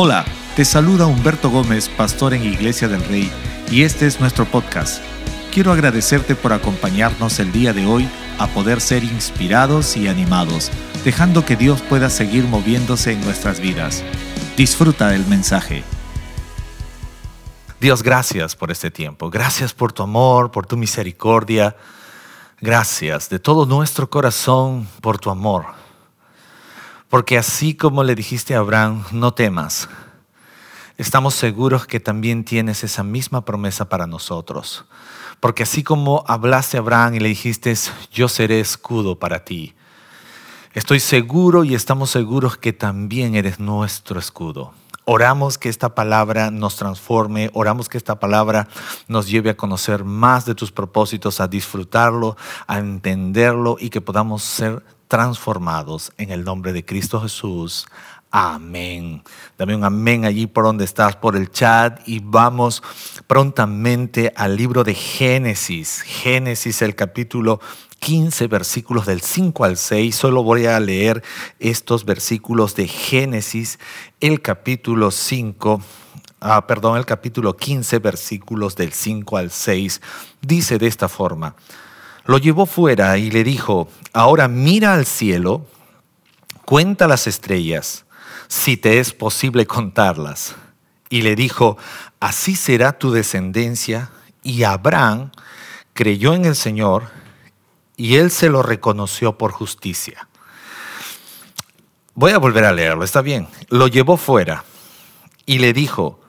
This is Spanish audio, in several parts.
Hola, te saluda Humberto Gómez, pastor en Iglesia del Rey, y este es nuestro podcast. Quiero agradecerte por acompañarnos el día de hoy a poder ser inspirados y animados, dejando que Dios pueda seguir moviéndose en nuestras vidas. Disfruta del mensaje. Dios, gracias por este tiempo. Gracias por tu amor, por tu misericordia. Gracias de todo nuestro corazón por tu amor. Porque así como le dijiste a Abraham, no temas, estamos seguros que también tienes esa misma promesa para nosotros. Porque así como hablaste a Abraham y le dijiste, yo seré escudo para ti, estoy seguro y estamos seguros que también eres nuestro escudo. Oramos que esta palabra nos transforme, oramos que esta palabra nos lleve a conocer más de tus propósitos, a disfrutarlo, a entenderlo y que podamos ser transformados en el nombre de Cristo Jesús. Amén. Dame un amén allí por donde estás, por el chat, y vamos prontamente al libro de Génesis. Génesis, el capítulo 15 versículos del 5 al 6. Solo voy a leer estos versículos de Génesis, el capítulo 5. Ah, perdón, el capítulo 15, versículos del 5 al 6, dice de esta forma, lo llevó fuera y le dijo, ahora mira al cielo, cuenta las estrellas, si te es posible contarlas. Y le dijo, así será tu descendencia. Y Abraham creyó en el Señor y él se lo reconoció por justicia. Voy a volver a leerlo, está bien. Lo llevó fuera y le dijo,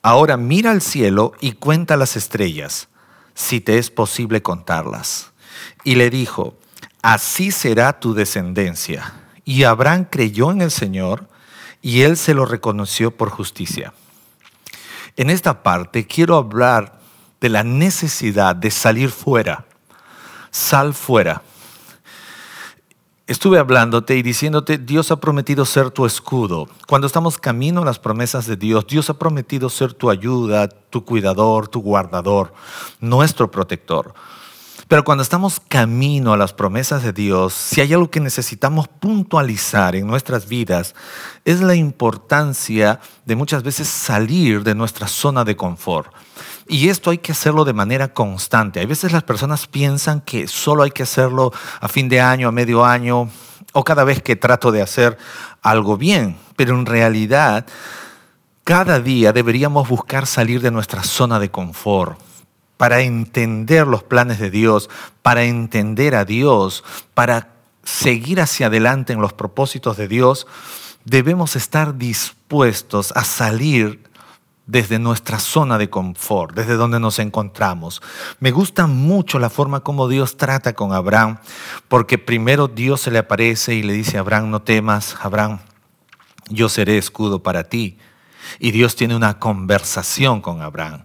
ahora mira al cielo y cuenta las estrellas, si te es posible contarlas. Y le dijo, así será tu descendencia. Y Abraham creyó en el Señor y él se lo reconoció por justicia. En esta parte quiero hablar de la necesidad de salir fuera sal fuera. Estuve hablándote y diciéndote, Dios ha prometido ser tu escudo. Cuando estamos camino a las promesas de Dios, Dios ha prometido ser tu ayuda, tu cuidador, tu guardador, nuestro protector. Pero cuando estamos camino a las promesas de Dios, si hay algo que necesitamos puntualizar en nuestras vidas, es la importancia de muchas veces salir de nuestra zona de confort. Y esto hay que hacerlo de manera constante. A veces las personas piensan que solo hay que hacerlo a fin de año, a medio año, o cada vez que trato de hacer algo bien. Pero en realidad, cada día deberíamos buscar salir de nuestra zona de confort para entender los planes de Dios, para entender a Dios, para seguir hacia adelante en los propósitos de Dios, debemos estar dispuestos a salir desde nuestra zona de confort, desde donde nos encontramos. Me gusta mucho la forma como Dios trata con Abraham, porque primero Dios se le aparece y le dice Abraham, no temas, Abraham, yo seré escudo para ti. Y Dios tiene una conversación con Abraham.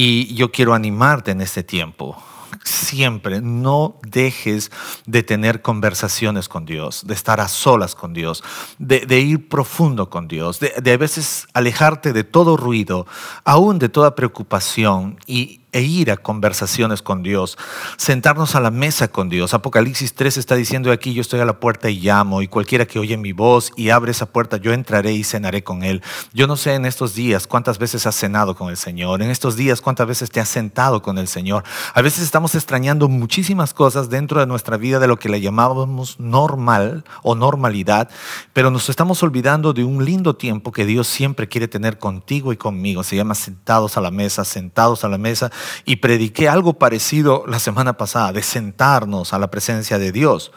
Y yo quiero animarte en este tiempo. Siempre no dejes de tener conversaciones con Dios, de estar a solas con Dios, de, ir profundo con Dios, de, de a veces alejarte de todo ruido, aún de toda preocupación y, e ir a conversaciones con Dios, sentarnos a la mesa con Dios. Apocalipsis 3 está diciendo aquí, yo estoy a la puerta y llamo, y cualquiera que oye mi voz y abre esa puerta, yo entraré y cenaré con Él. Yo no sé en estos días cuántas veces has cenado con el Señor, en estos días cuántas veces te has sentado con el Señor. A veces estamos extrañando muchísimas cosas dentro de nuestra vida de lo que le llamábamos normal o normalidad, pero nos estamos olvidando de un lindo tiempo que Dios siempre quiere tener contigo y conmigo. Se llama sentados a la mesa, sentados a la mesa y prediqué algo parecido la semana pasada, de sentarnos a la presencia de Dios.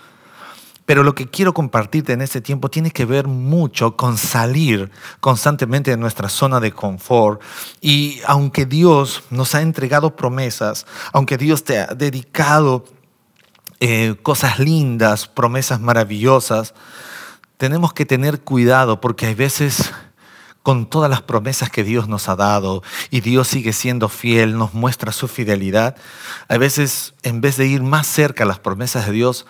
Pero lo que quiero compartirte en este tiempo tiene que ver mucho con salir constantemente de nuestra zona de confort. Y aunque Dios nos ha entregado promesas, aunque Dios te ha dedicado eh, cosas lindas, promesas maravillosas, tenemos que tener cuidado porque hay veces con todas las promesas que Dios nos ha dado y Dios sigue siendo fiel, nos muestra su fidelidad, a veces en vez de ir más cerca a las promesas de Dios,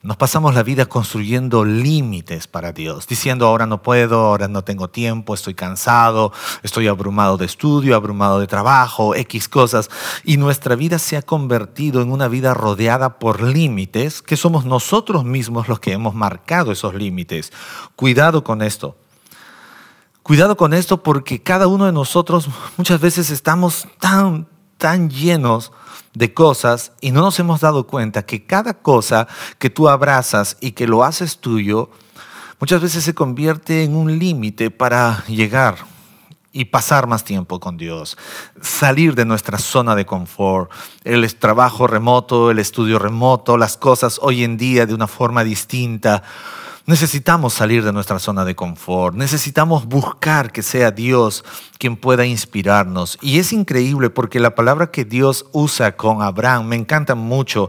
nos pasamos la vida construyendo límites para Dios, diciendo ahora no puedo, ahora no tengo tiempo, estoy cansado, estoy abrumado de estudio, abrumado de trabajo, X cosas. Y nuestra vida se ha convertido en una vida rodeada por límites que somos nosotros mismos los que hemos marcado esos límites. Cuidado con esto. Cuidado con esto porque cada uno de nosotros muchas veces estamos tan, tan llenos de cosas y no nos hemos dado cuenta que cada cosa que tú abrazas y que lo haces tuyo, muchas veces se convierte en un límite para llegar y pasar más tiempo con Dios, salir de nuestra zona de confort, el trabajo remoto, el estudio remoto, las cosas hoy en día de una forma distinta. Necesitamos salir de nuestra zona de confort, necesitamos buscar que sea Dios quien pueda inspirarnos. Y es increíble porque la palabra que Dios usa con Abraham me encanta mucho.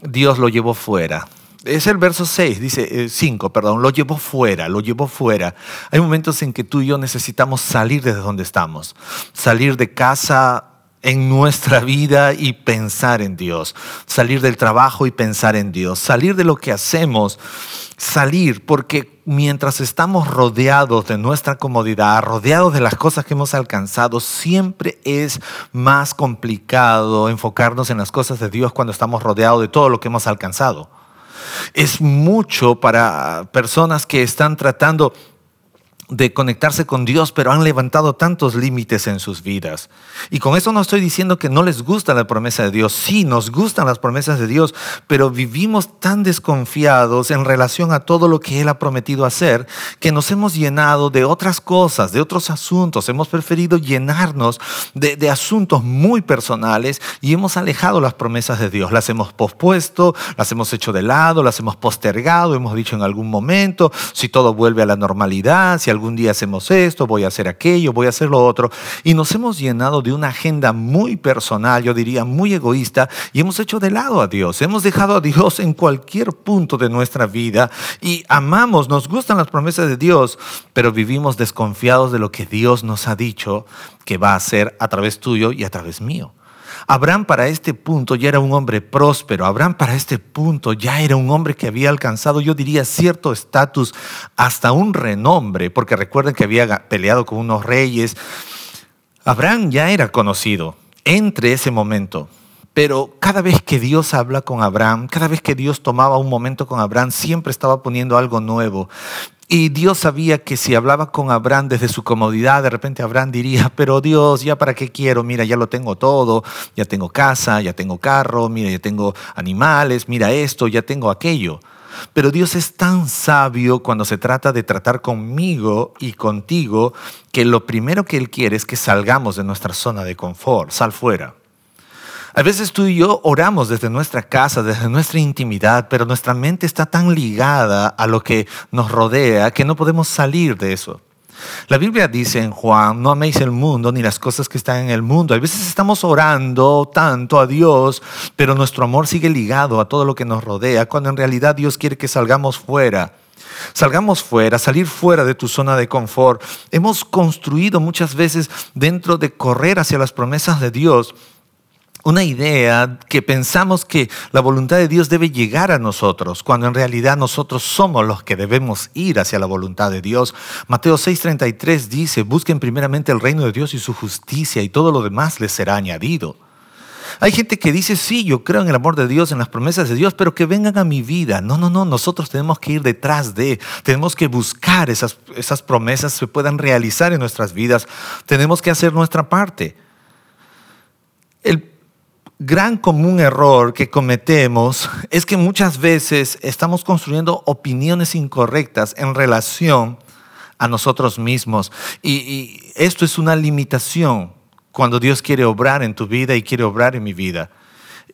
Dios lo llevó fuera. Es el verso 6, dice 5, eh, perdón, lo llevó fuera, lo llevó fuera. Hay momentos en que tú y yo necesitamos salir desde donde estamos, salir de casa en nuestra vida y pensar en Dios, salir del trabajo y pensar en Dios, salir de lo que hacemos, salir, porque mientras estamos rodeados de nuestra comodidad, rodeados de las cosas que hemos alcanzado, siempre es más complicado enfocarnos en las cosas de Dios cuando estamos rodeados de todo lo que hemos alcanzado. Es mucho para personas que están tratando de conectarse con Dios, pero han levantado tantos límites en sus vidas. Y con eso no estoy diciendo que no les gusta la promesa de Dios. Sí, nos gustan las promesas de Dios, pero vivimos tan desconfiados en relación a todo lo que Él ha prometido hacer, que nos hemos llenado de otras cosas, de otros asuntos. Hemos preferido llenarnos de, de asuntos muy personales y hemos alejado las promesas de Dios. Las hemos pospuesto, las hemos hecho de lado, las hemos postergado, hemos dicho en algún momento, si todo vuelve a la normalidad, si algún día hacemos esto, voy a hacer aquello, voy a hacer lo otro. Y nos hemos llenado de una agenda muy personal, yo diría muy egoísta, y hemos hecho de lado a Dios. Hemos dejado a Dios en cualquier punto de nuestra vida y amamos, nos gustan las promesas de Dios, pero vivimos desconfiados de lo que Dios nos ha dicho que va a hacer a través tuyo y a través mío. Abraham para este punto ya era un hombre próspero. Abraham para este punto ya era un hombre que había alcanzado, yo diría, cierto estatus, hasta un renombre, porque recuerden que había peleado con unos reyes. Abraham ya era conocido entre ese momento. Pero cada vez que Dios habla con Abraham, cada vez que Dios tomaba un momento con Abraham, siempre estaba poniendo algo nuevo. Y Dios sabía que si hablaba con Abraham desde su comodidad, de repente Abraham diría, pero Dios, ¿ya para qué quiero? Mira, ya lo tengo todo, ya tengo casa, ya tengo carro, mira, ya tengo animales, mira esto, ya tengo aquello. Pero Dios es tan sabio cuando se trata de tratar conmigo y contigo que lo primero que Él quiere es que salgamos de nuestra zona de confort, sal fuera. A veces tú y yo oramos desde nuestra casa, desde nuestra intimidad, pero nuestra mente está tan ligada a lo que nos rodea que no podemos salir de eso. La Biblia dice en Juan, no améis el mundo ni las cosas que están en el mundo. A veces estamos orando tanto a Dios, pero nuestro amor sigue ligado a todo lo que nos rodea, cuando en realidad Dios quiere que salgamos fuera. Salgamos fuera, salir fuera de tu zona de confort. Hemos construido muchas veces dentro de correr hacia las promesas de Dios una idea que pensamos que la voluntad de Dios debe llegar a nosotros, cuando en realidad nosotros somos los que debemos ir hacia la voluntad de Dios. Mateo 6:33 dice, busquen primeramente el reino de Dios y su justicia y todo lo demás les será añadido. Hay gente que dice, sí, yo creo en el amor de Dios, en las promesas de Dios, pero que vengan a mi vida. No, no, no, nosotros tenemos que ir detrás de, tenemos que buscar esas, esas promesas se puedan realizar en nuestras vidas, tenemos que hacer nuestra parte. El gran común error que cometemos es que muchas veces estamos construyendo opiniones incorrectas en relación a nosotros mismos. Y, esto es una limitación cuando Dios quiere obrar en tu vida y quiere obrar en mi vida.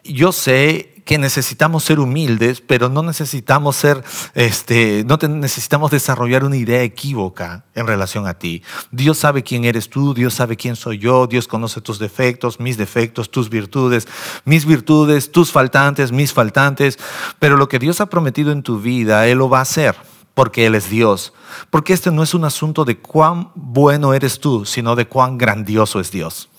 Yo sé que necesitamos ser humildes, pero no necesitamos ser, este, no necesitamos desarrollar una idea equívoca en relación a ti. Dios sabe quién eres tú, Dios sabe quién soy yo, Dios conoce tus defectos, mis defectos, tus virtudes, mis virtudes, tus faltantes, mis faltantes, pero lo que Dios ha prometido en tu vida, Él lo va a hacer porque Él es Dios. Porque este no es un asunto de cuán bueno eres tú, sino de cuán grandioso es Dios.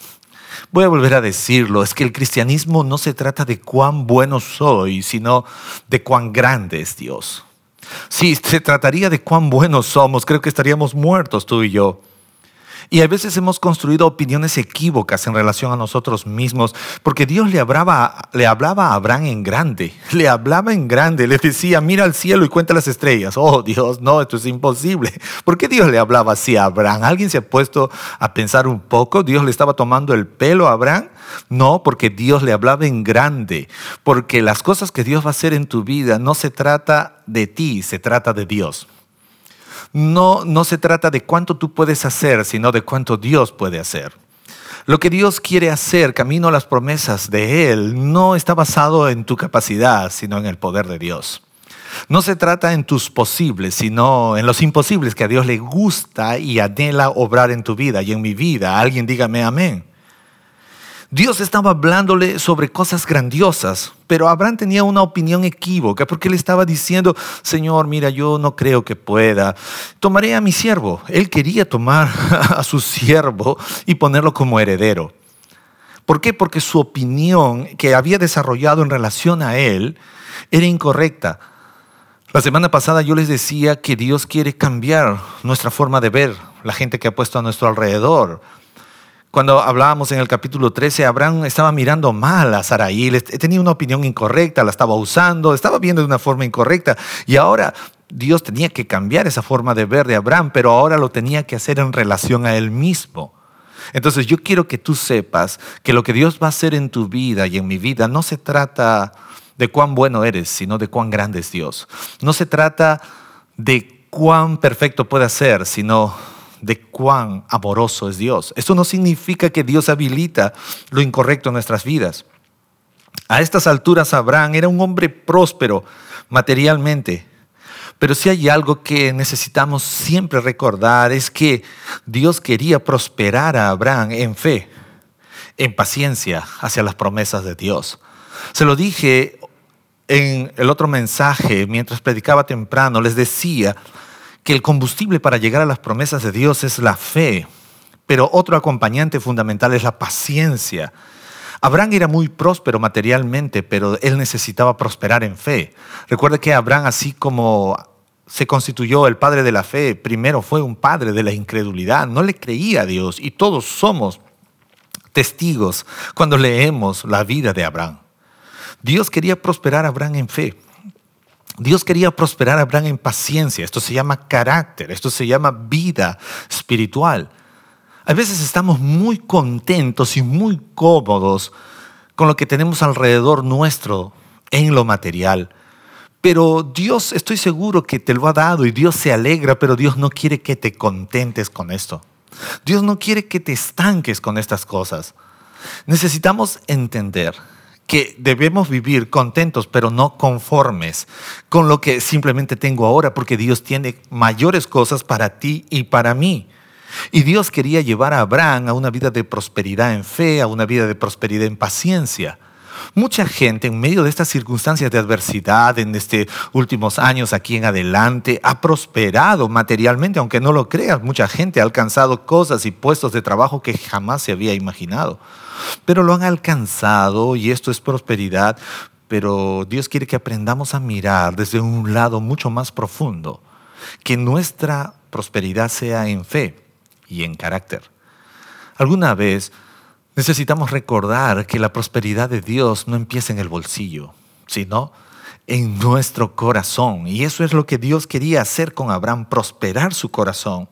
Voy a volver a decirlo, es que el cristianismo no se trata de cuán bueno soy, sino de cuán grande es Dios. Si se trataría de cuán buenos somos, creo que estaríamos muertos tú y yo. Y a veces hemos construido opiniones equívocas en relación a nosotros mismos, porque Dios le hablaba, le hablaba a Abraham en grande, le hablaba en grande, le decía, mira al cielo y cuenta las estrellas. Oh Dios, no, esto es imposible. ¿Por qué Dios le hablaba así a Abraham? ¿Alguien se ha puesto a pensar un poco? ¿Dios le estaba tomando el pelo a Abraham? No, porque Dios le hablaba en grande, porque las cosas que Dios va a hacer en tu vida no se trata de ti, se trata de Dios no, no se trata de cuánto tú puedes hacer, sino de cuánto Dios puede hacer. Lo que Dios quiere hacer, camino a las promesas de Él, no está basado en tu capacidad, sino en el poder de Dios. No se trata en tus posibles, sino en los imposibles que a Dios le gusta y anhela obrar en tu vida y en mi vida. Alguien dígame amén. Dios estaba hablándole sobre cosas grandiosas, pero Abraham tenía una opinión equívoca porque le estaba diciendo, Señor, mira, yo no creo que pueda. Tomaré a mi siervo. Él quería tomar a su siervo y ponerlo como heredero. ¿Por qué? Porque su opinión que había desarrollado en relación a él era incorrecta. La semana pasada yo les decía que Dios quiere cambiar nuestra forma de ver la gente que ha puesto a nuestro alrededor. Cuando hablábamos en el capítulo 13, Abraham estaba mirando mal a Sarai, tenía una opinión incorrecta, la estaba usando, estaba viendo de una forma incorrecta. Y ahora Dios tenía que cambiar esa forma de ver de Abraham, pero ahora lo tenía que hacer en relación a él mismo. Entonces yo quiero que tú sepas que lo que Dios va a hacer en tu vida y en mi vida no se trata de cuán bueno eres, sino de cuán grande es Dios. No se trata de cuán perfecto puede ser, sino de cuán amoroso es Dios. Esto no significa que Dios habilita lo incorrecto en nuestras vidas. A estas alturas Abraham era un hombre próspero materialmente, pero si hay algo que necesitamos siempre recordar es que Dios quería prosperar a Abraham en fe, en paciencia hacia las promesas de Dios. Se lo dije en el otro mensaje mientras predicaba temprano, les decía que el combustible para llegar a las promesas de Dios es la fe, pero otro acompañante fundamental es la paciencia. Abraham era muy próspero materialmente, pero él necesitaba prosperar en fe. Recuerde que Abraham, así como se constituyó el padre de la fe, primero fue un padre de la incredulidad, no le creía a Dios y todos somos testigos cuando leemos la vida de Abraham. Dios quería prosperar a Abraham en fe. Dios quería prosperar a Abraham en paciencia. Esto se llama carácter, esto se llama vida espiritual. A veces estamos muy contentos y muy cómodos con lo que tenemos alrededor nuestro en lo material. Pero Dios, estoy seguro que te lo ha dado y Dios se alegra, pero Dios no quiere que te contentes con esto. Dios no quiere que te estanques con estas cosas. Necesitamos entender que debemos vivir contentos, pero no conformes con lo que simplemente tengo ahora, porque Dios tiene mayores cosas para ti y para mí. Y Dios quería llevar a Abraham a una vida de prosperidad en fe, a una vida de prosperidad en paciencia. Mucha gente en medio de estas circunstancias de adversidad en estos últimos años aquí en adelante ha prosperado materialmente, aunque no lo creas, mucha gente ha alcanzado cosas y puestos de trabajo que jamás se había imaginado. Pero lo han alcanzado y esto es prosperidad, pero Dios quiere que aprendamos a mirar desde un lado mucho más profundo, que nuestra prosperidad sea en fe y en carácter. Alguna vez necesitamos recordar que la prosperidad de Dios no empieza en el bolsillo, sino en nuestro corazón. Y eso es lo que Dios quería hacer con Abraham, prosperar su corazón.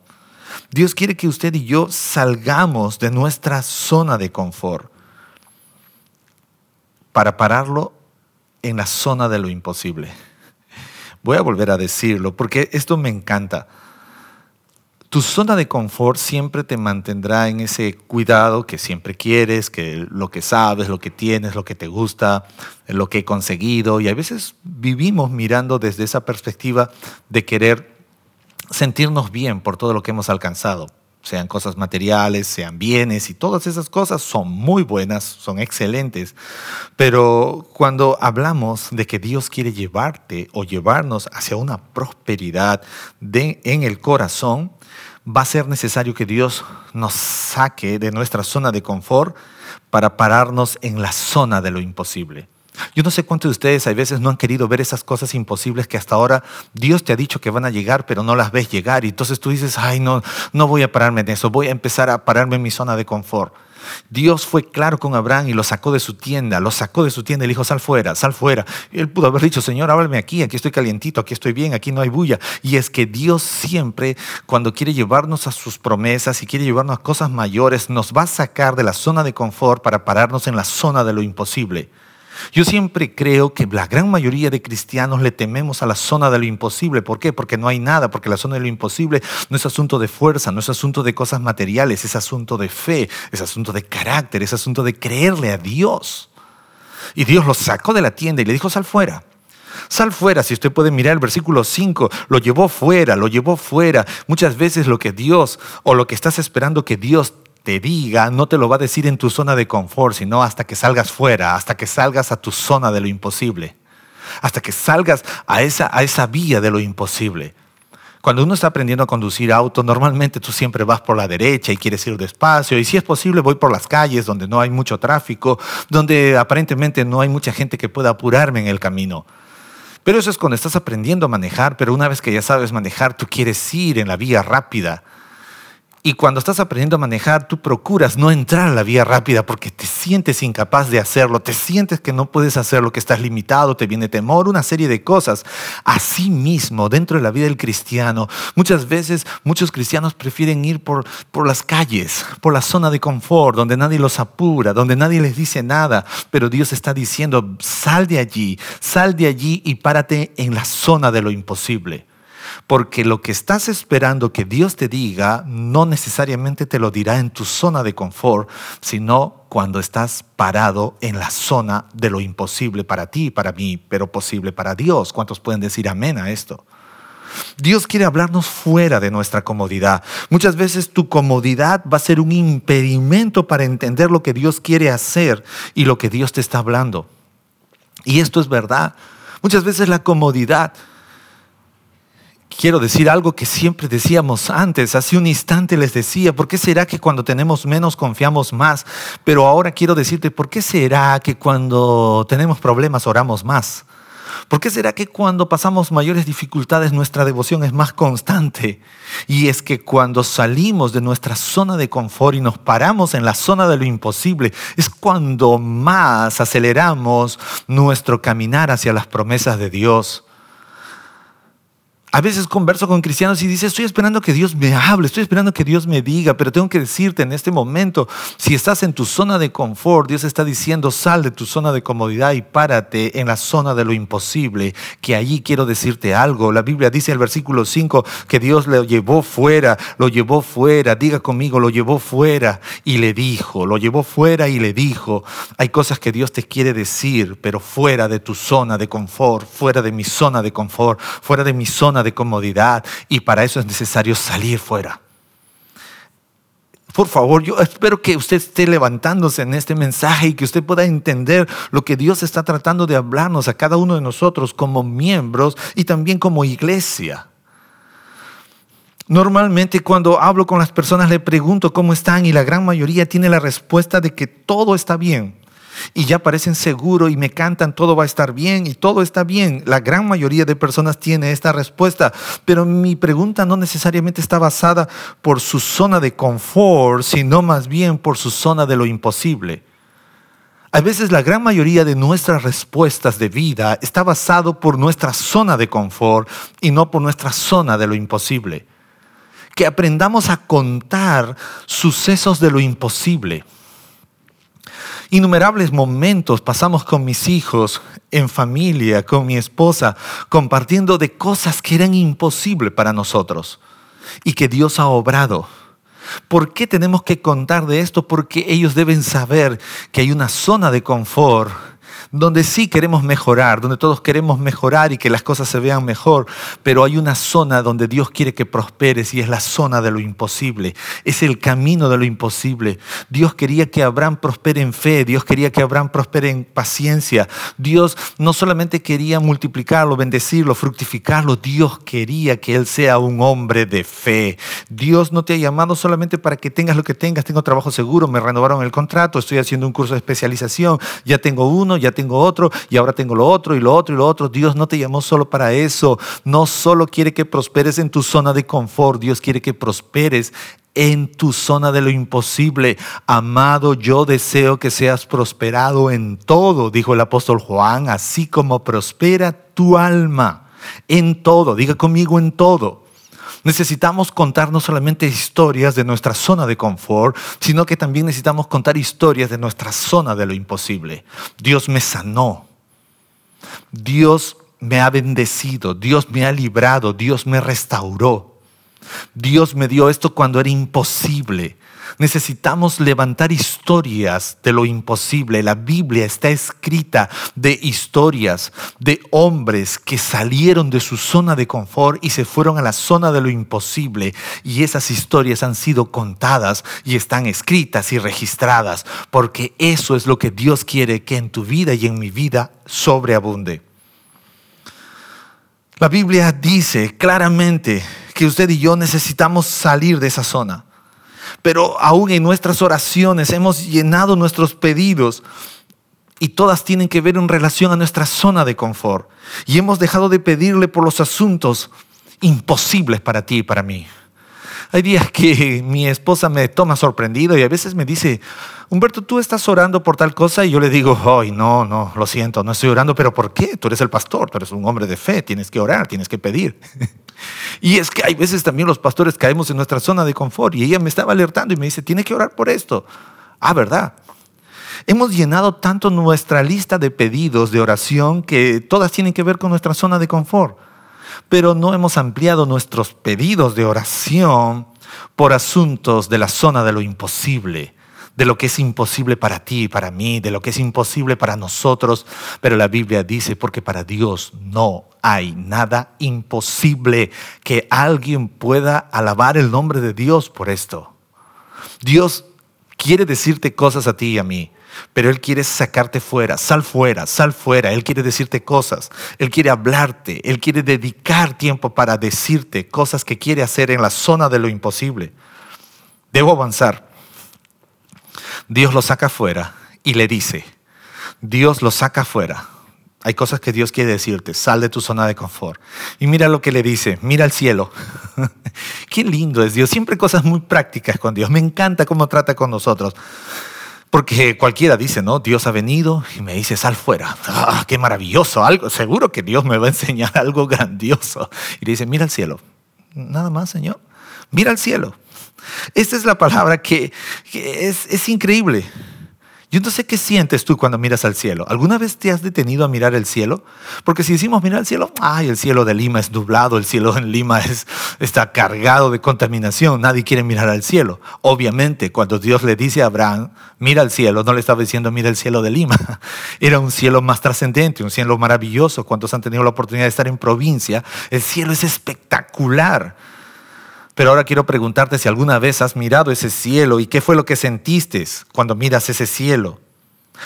Dios quiere que usted y yo salgamos de nuestra zona de confort para pararlo en la zona de lo imposible. Voy a volver a decirlo porque esto me encanta. Tu zona de confort siempre te mantendrá en ese cuidado que siempre quieres, que lo que sabes, lo que tienes, lo que te gusta, lo que he conseguido. Y a veces vivimos mirando desde esa perspectiva de querer sentirnos bien por todo lo que hemos alcanzado, sean cosas materiales, sean bienes y todas esas cosas son muy buenas, son excelentes. Pero cuando hablamos de que Dios quiere llevarte o llevarnos hacia una prosperidad en el corazón, va a ser necesario que Dios nos saque de nuestra zona de confort para pararnos en la zona de lo imposible. Yo no sé cuántos de ustedes a veces no han querido ver esas cosas imposibles que hasta ahora Dios te ha dicho que van a llegar, pero no las ves llegar. Y entonces tú dices, ay, no, no voy a pararme en eso, voy a empezar a pararme en mi zona de confort. Dios fue claro con Abraham y lo sacó de su tienda, lo sacó de su tienda y le dijo, sal fuera, sal fuera. Él pudo haber dicho, Señor, háblame aquí, aquí estoy calientito, aquí estoy bien, aquí no hay bulla. Y es que Dios siempre, cuando quiere llevarnos a sus promesas y quiere llevarnos a cosas mayores, nos va a sacar de la zona de confort para pararnos en la zona de lo imposible. Yo siempre creo que la gran mayoría de cristianos le tememos a la zona de lo imposible. ¿Por qué? Porque no hay nada, porque la zona de lo imposible no es asunto de fuerza, no es asunto de cosas materiales, es asunto de fe, es asunto de carácter, es asunto de creerle a Dios. Y Dios lo sacó de la tienda y le dijo, sal fuera. Sal fuera, si usted puede mirar el versículo 5, lo llevó fuera, lo llevó fuera. Muchas veces lo que Dios o lo que estás esperando que Dios te diga, no te lo va a decir en tu zona de confort, sino hasta que salgas fuera, hasta que salgas a tu zona de lo imposible, hasta que salgas a esa, a esa vía de lo imposible. Cuando uno está aprendiendo a conducir auto, normalmente tú siempre vas por la derecha y quieres ir despacio, y si es posible voy por las calles donde no hay mucho tráfico, donde aparentemente no hay mucha gente que pueda apurarme en el camino. Pero eso es cuando estás aprendiendo a manejar, pero una vez que ya sabes manejar, tú quieres ir en la vía rápida. Y cuando estás aprendiendo a manejar, tú procuras no entrar a la vía rápida porque te sientes incapaz de hacerlo, te sientes que no puedes hacerlo, que estás limitado, te viene temor, una serie de cosas. Asimismo, dentro de la vida del cristiano, muchas veces muchos cristianos prefieren ir por, por las calles, por la zona de confort, donde nadie los apura, donde nadie les dice nada, pero Dios está diciendo, sal de allí, sal de allí y párate en la zona de lo imposible. Porque lo que estás esperando que Dios te diga no necesariamente te lo dirá en tu zona de confort, sino cuando estás parado en la zona de lo imposible para ti, para mí, pero posible para Dios. ¿Cuántos pueden decir amén a esto? Dios quiere hablarnos fuera de nuestra comodidad. Muchas veces tu comodidad va a ser un impedimento para entender lo que Dios quiere hacer y lo que Dios te está hablando. Y esto es verdad. Muchas veces la comodidad quiero decir algo que siempre decíamos antes, hace un instante les decía, ¿por qué será que cuando tenemos menos confiamos más? Pero ahora quiero decirte, ¿por qué será que cuando tenemos problemas oramos más? ¿Por qué será que cuando pasamos mayores dificultades nuestra devoción es más constante? Y es que cuando salimos de nuestra zona de confort y nos paramos en la zona de lo imposible, es cuando más aceleramos nuestro caminar hacia las promesas de Dios. A veces converso con cristianos y dice, estoy esperando que Dios me hable, estoy esperando que Dios me diga, pero tengo que decirte en este momento, si estás en tu zona de confort, Dios está diciendo, sal de tu zona de comodidad y párate en la zona de lo imposible, que allí quiero decirte algo. La Biblia dice en el versículo 5 que Dios lo llevó fuera, lo llevó fuera, diga conmigo, lo llevó fuera y le dijo, lo llevó fuera y le dijo, hay cosas que Dios te quiere decir, pero fuera de tu zona de confort, fuera de mi zona de confort, fuera de mi zona de de comodidad y para eso es necesario salir fuera. Por favor, yo espero que usted esté levantándose en este mensaje y que usted pueda entender lo que Dios está tratando de hablarnos a cada uno de nosotros como miembros y también como iglesia. Normalmente cuando hablo con las personas le pregunto cómo están y la gran mayoría tiene la respuesta de que todo está bien y ya parecen seguros y me cantan, todo va a estar bien y todo está bien. La gran mayoría de personas tiene esta respuesta, pero mi pregunta no necesariamente está basada por su zona de confort, sino más bien por su zona de lo imposible. A veces la gran mayoría de nuestras respuestas de vida está basado por nuestra zona de confort y no por nuestra zona de lo imposible. Que aprendamos a contar sucesos de lo imposible Innumerables momentos pasamos con mis hijos, en familia, con mi esposa, compartiendo de cosas que eran imposibles para nosotros y que Dios ha obrado. ¿Por qué tenemos que contar de esto? Porque ellos deben saber que hay una zona de confort donde sí queremos mejorar, donde todos queremos mejorar y que las cosas se vean mejor, pero hay una zona donde Dios quiere que prosperes y es la zona de lo imposible, es el camino de lo imposible. Dios quería que Abraham prospere en fe, Dios quería que Abraham prospere en paciencia. Dios no solamente quería multiplicarlo, bendecirlo, fructificarlo, Dios quería que él sea un hombre de fe. Dios no te ha llamado solamente para que tengas lo que tengas, tengo trabajo seguro, me renovaron el contrato, estoy haciendo un curso de especialización, ya tengo uno, ya tengo otro y ahora tengo lo otro y lo otro y lo otro. Dios no te llamó solo para eso. No solo quiere que prosperes en tu zona de confort, Dios quiere que prosperes en tu zona de lo imposible. Amado, yo deseo que seas prosperado en todo, dijo el apóstol Juan, así como prospera tu alma. En todo, diga conmigo en todo. Necesitamos contar no solamente historias de nuestra zona de confort, sino que también necesitamos contar historias de nuestra zona de lo imposible. Dios me sanó. Dios me ha bendecido. Dios me ha librado. Dios me restauró. Dios me dio esto cuando era imposible. Necesitamos levantar historias de lo imposible. La Biblia está escrita de historias de hombres que salieron de su zona de confort y se fueron a la zona de lo imposible. Y esas historias han sido contadas y están escritas y registradas, porque eso es lo que Dios quiere que en tu vida y en mi vida sobreabunde. La Biblia dice claramente que usted y yo necesitamos salir de esa zona. Pero aún en nuestras oraciones hemos llenado nuestros pedidos y todas tienen que ver en relación a nuestra zona de confort. Y hemos dejado de pedirle por los asuntos imposibles para ti y para mí. Hay días que mi esposa me toma sorprendido y a veces me dice, Humberto, tú estás orando por tal cosa y yo le digo, ay, no, no, lo siento, no estoy orando, pero ¿por qué? Tú eres el pastor, tú eres un hombre de fe, tienes que orar, tienes que pedir. y es que hay veces también los pastores caemos en nuestra zona de confort y ella me estaba alertando y me dice, tiene que orar por esto. Ah, ¿verdad? Hemos llenado tanto nuestra lista de pedidos de oración que todas tienen que ver con nuestra zona de confort pero no hemos ampliado nuestros pedidos de oración por asuntos de la zona de lo imposible, de lo que es imposible para ti para mí, de lo que es imposible para nosotros. Pero la Biblia dice, porque para Dios no hay nada imposible que alguien pueda alabar el nombre de Dios por esto. Dios quiere decirte cosas a ti y a mí pero Él quiere sacarte fuera, sal fuera, sal fuera. Él quiere decirte cosas, Él quiere hablarte, Él quiere dedicar tiempo para decirte cosas que quiere hacer en la zona de lo imposible. Debo avanzar. Dios lo saca fuera y le dice, Dios lo saca fuera. Hay cosas que Dios quiere decirte, sal de tu zona de confort. Y mira lo que le dice, mira al cielo. Qué lindo es Dios, siempre cosas muy prácticas con Dios. Me encanta cómo trata con nosotros. Porque cualquiera dice, ¿no? Dios ha venido y me dice, sal fuera. ¡Ah, qué maravilloso! Algo, seguro que Dios me va a enseñar algo grandioso. Y le dice, mira al cielo. Nada más, Señor. Mira al cielo. Esta es la palabra que, es, es increíble. Yo no sé qué sientes tú cuando miras al cielo. ¿Alguna vez te has detenido a mirar el cielo? Porque si decimos mirar el cielo, ay, el cielo de Lima es nublado, el cielo en Lima es, está cargado de contaminación, nadie quiere mirar al cielo. Obviamente, cuando Dios le dice a Abraham, mira al cielo, no le estaba diciendo mira el cielo de Lima. Era un cielo más trascendente, un cielo maravilloso. ¿Cuántos han tenido la oportunidad de estar en provincia? El cielo es espectacular. Pero ahora quiero preguntarte si alguna vez has mirado ese cielo y qué fue lo que sentiste cuando miras ese cielo.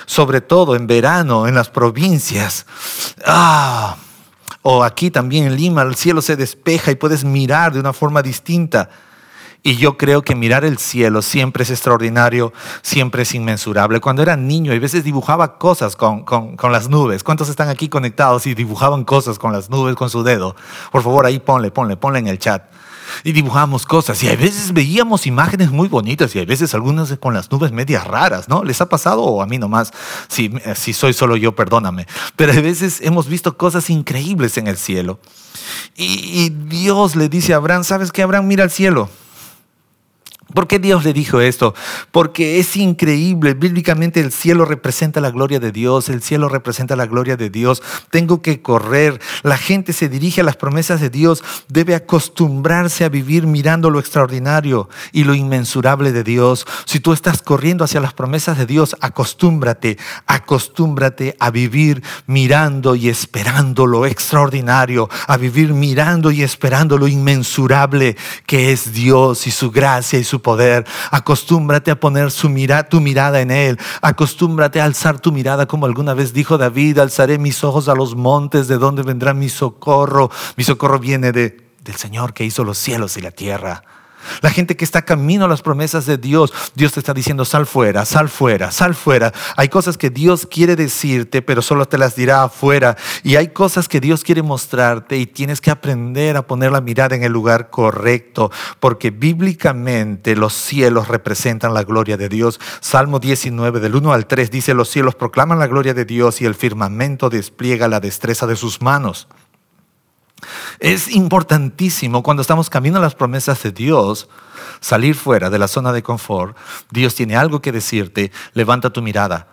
Sobre todo en verano, en las provincias. Ah, o aquí también en Lima, el cielo se despeja y puedes mirar de una forma distinta. Y yo creo que mirar el cielo siempre es extraordinario, siempre es inmensurable. Cuando era niño, a veces dibujaba cosas con, con, con, las nubes. ¿Cuántos están aquí conectados y dibujaban cosas con las nubes, con su dedo? Por favor, ahí ponle, ponle, ponle en el chat y dibujamos cosas y a veces veíamos imágenes muy bonitas y a veces algunas con las nubes medias raras, ¿no? ¿Les ha pasado o a mí nomás? Si, si soy solo yo, perdóname. Pero a veces hemos visto cosas increíbles en el cielo. Y, y Dios le dice a Abraham, ¿sabes qué, Abraham? Mira al cielo. ¿Por qué Dios le dijo esto? Porque es increíble. Bíblicamente el cielo representa la gloria de Dios, el cielo representa la gloria de Dios. Tengo que correr. La gente se dirige a las promesas de Dios. Debe acostumbrarse a vivir mirando lo extraordinario y lo inmensurable de Dios. Si tú estás corriendo hacia las promesas de Dios, acostúmbrate, acostúmbrate a vivir mirando y esperando lo extraordinario, a vivir mirando y esperando lo inmensurable que es Dios y su gracia y su poder. Acostúmbrate a poner su tu mirada en Él. Acostúmbrate a alzar tu mirada, como alguna vez dijo David, alzaré mis ojos a los montes, de donde vendrá mi socorro. Mi socorro viene de, del Señor que hizo los cielos y la tierra. La gente que está camino a las promesas de Dios, Dios te está diciendo, sal fuera, sal fuera, sal fuera. Hay cosas que Dios quiere decirte, pero solo te las dirá afuera. Y hay cosas que Dios quiere mostrarte y tienes que aprender a poner la mirada en el lugar correcto, porque bíblicamente los cielos representan la gloria de Dios. Salmo 19, del 1 al 3, dice, los cielos proclaman la gloria de Dios y el firmamento despliega la destreza de sus manos. Es importantísimo cuando estamos camino a las promesas de Dios, salir fuera de la zona de confort. Dios tiene algo que decirte, levanta tu mirada.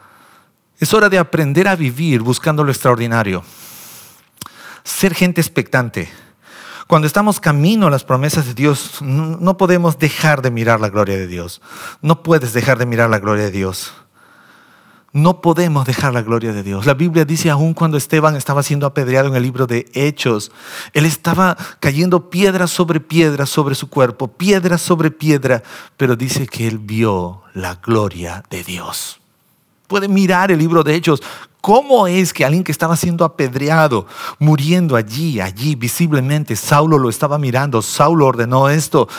Es hora de aprender a vivir buscando lo extraordinario. Ser gente expectante. Cuando estamos camino a las promesas de Dios, no podemos dejar de mirar la gloria de Dios. No puedes dejar de mirar la gloria de Dios. No podemos dejar la gloria de Dios. La Biblia dice aún cuando Esteban estaba siendo apedreado en el libro de Hechos, él estaba cayendo piedra sobre piedra sobre su cuerpo, piedra sobre piedra, pero dice que él vio la gloria de Dios. Puede mirar el libro de Hechos. ¿Cómo es que alguien que estaba siendo apedreado, muriendo allí, allí visiblemente, Saulo lo estaba mirando, Saulo ordenó esto?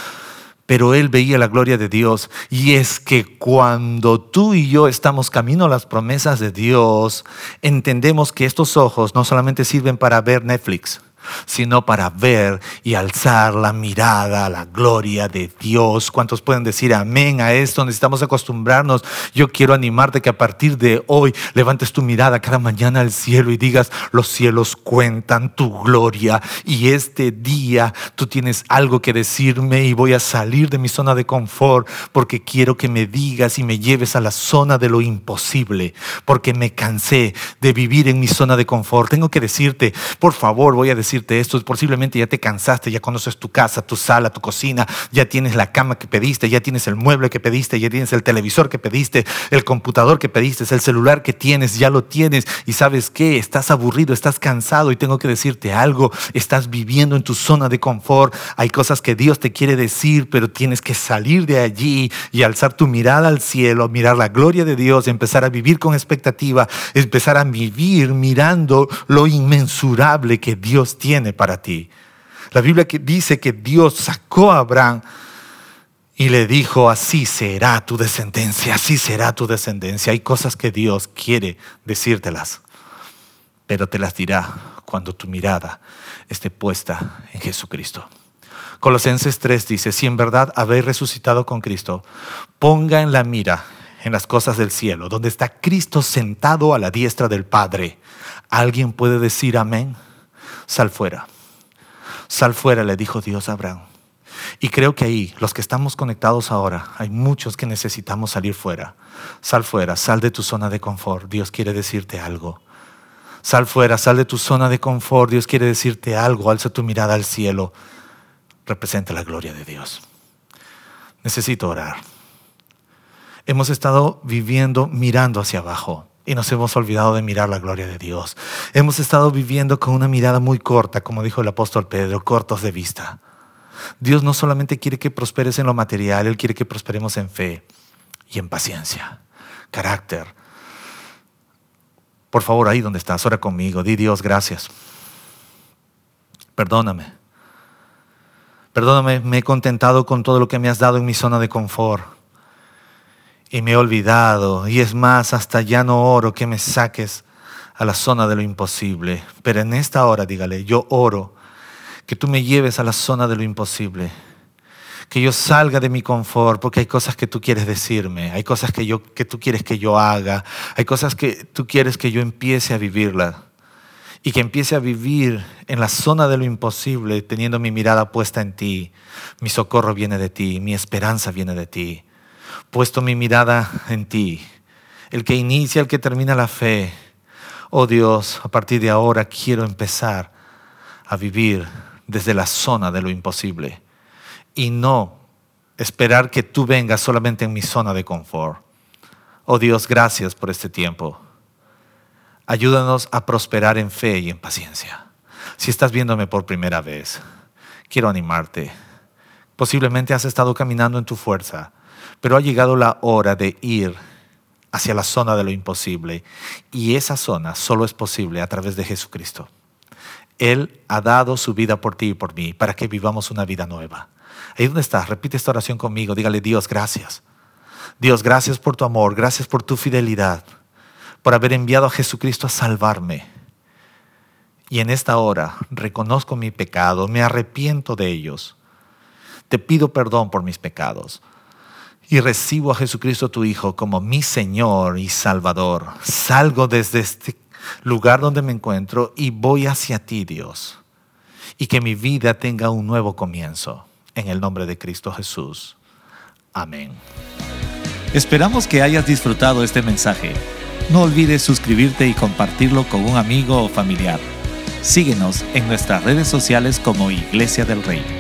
Pero él veía la gloria de Dios. Y es que cuando tú y yo estamos camino a las promesas de Dios, entendemos que estos ojos no solamente sirven para ver Netflix, sino para ver y alzar la mirada a la gloria de Dios. ¿Cuántos pueden decir amén a esto? Necesitamos acostumbrarnos. Yo quiero animarte que a partir de hoy levantes tu mirada cada mañana al cielo y digas, los cielos cuentan tu gloria y este día tú tienes algo que decirme y voy a salir de mi zona de confort porque quiero que me digas y me lleves a la zona de lo imposible, porque me cansé de vivir en mi zona de confort. Tengo que decirte, por favor, voy a decir, esto, posiblemente ya te cansaste, ya conoces tu casa, tu sala, tu cocina, ya tienes la cama que pediste, ya tienes el mueble que pediste, ya tienes el televisor que pediste, el computador que pediste, el celular que tienes, ya lo tienes y sabes que estás aburrido, estás cansado y tengo que decirte algo, estás viviendo en tu zona de confort, hay cosas que Dios te quiere decir, pero tienes que salir de allí y alzar tu mirada al cielo, mirar la gloria de Dios, empezar a vivir con expectativa, empezar a vivir mirando lo inmensurable que Dios tiene para ti. La Biblia dice que Dios sacó a Abraham y le dijo, así será tu descendencia, así será tu descendencia. Hay cosas que Dios quiere decírtelas, pero te las dirá cuando tu mirada esté puesta en Jesucristo. Colosenses 3 dice, si en verdad habéis resucitado con Cristo, ponga en la mira en las cosas del cielo, donde está Cristo sentado a la diestra del Padre. ¿Alguien puede decir amén? Sal fuera. Sal fuera, le dijo Dios a Abraham. Y creo que ahí, los que estamos conectados ahora, hay muchos que necesitamos salir fuera. Sal fuera, sal de tu zona de confort. Dios quiere decirte algo. Sal fuera, sal de tu zona de confort. Dios quiere decirte algo. Alza tu mirada al cielo. Representa la gloria de Dios. Necesito orar. Hemos estado viviendo mirando hacia abajo y nos hemos olvidado de mirar la gloria de Dios. Hemos estado viviendo con una mirada muy corta, como dijo el apóstol Pedro, cortos de vista. Dios no solamente quiere que prosperes en lo material, Él quiere que prosperemos en fe y en paciencia, carácter. Por favor, ahí donde estás, ora conmigo, di Dios gracias. Perdóname. Perdóname, me he contentado con todo lo que me has dado en mi zona de confort y me he olvidado, y es más, hasta ya no oro que me saques a la zona de lo imposible. Pero en esta hora, dígale, yo oro que tú me lleves a la zona de lo imposible. Que yo salga de mi confort, porque hay cosas que tú quieres decirme, hay cosas que, yo, que tú quieres que yo haga, hay cosas que tú quieres que yo empiece a vivirlas. Y que empiece a vivir en la zona de lo imposible, teniendo mi mirada puesta en ti. Mi socorro viene de ti, mi esperanza viene de ti puesto mi mirada en ti, el que inicia, el que termina la fe. Oh Dios, a partir de ahora quiero empezar a vivir desde la zona de lo imposible y no esperar que tú vengas solamente en mi zona de confort. Oh Dios, gracias por este tiempo. Ayúdanos a prosperar en fe y en paciencia. Si estás viéndome por primera vez, quiero animarte. Posiblemente has estado caminando en tu fuerza pero ha llegado la hora de ir hacia la zona de lo imposible. Y esa zona solo es posible a través de Jesucristo. Él ha dado su vida por ti y por mí para que vivamos una vida nueva. Ahí donde estás, repite esta oración conmigo. Dígale, Dios, gracias. Dios, gracias por tu amor, gracias por tu fidelidad, por haber enviado a Jesucristo a salvarme. Y en esta hora reconozco mi pecado, me arrepiento de ellos. Te pido perdón por mis pecados y recibo a Jesucristo tu Hijo como mi Señor y Salvador. Salgo desde este lugar donde me encuentro y voy hacia ti, Dios. Y que mi vida tenga un nuevo comienzo. En el nombre de Cristo Jesús. Amén. Esperamos que hayas disfrutado este mensaje. No olvides suscribirte y compartirlo con un amigo o familiar. Síguenos en nuestras redes sociales como Iglesia del Rey.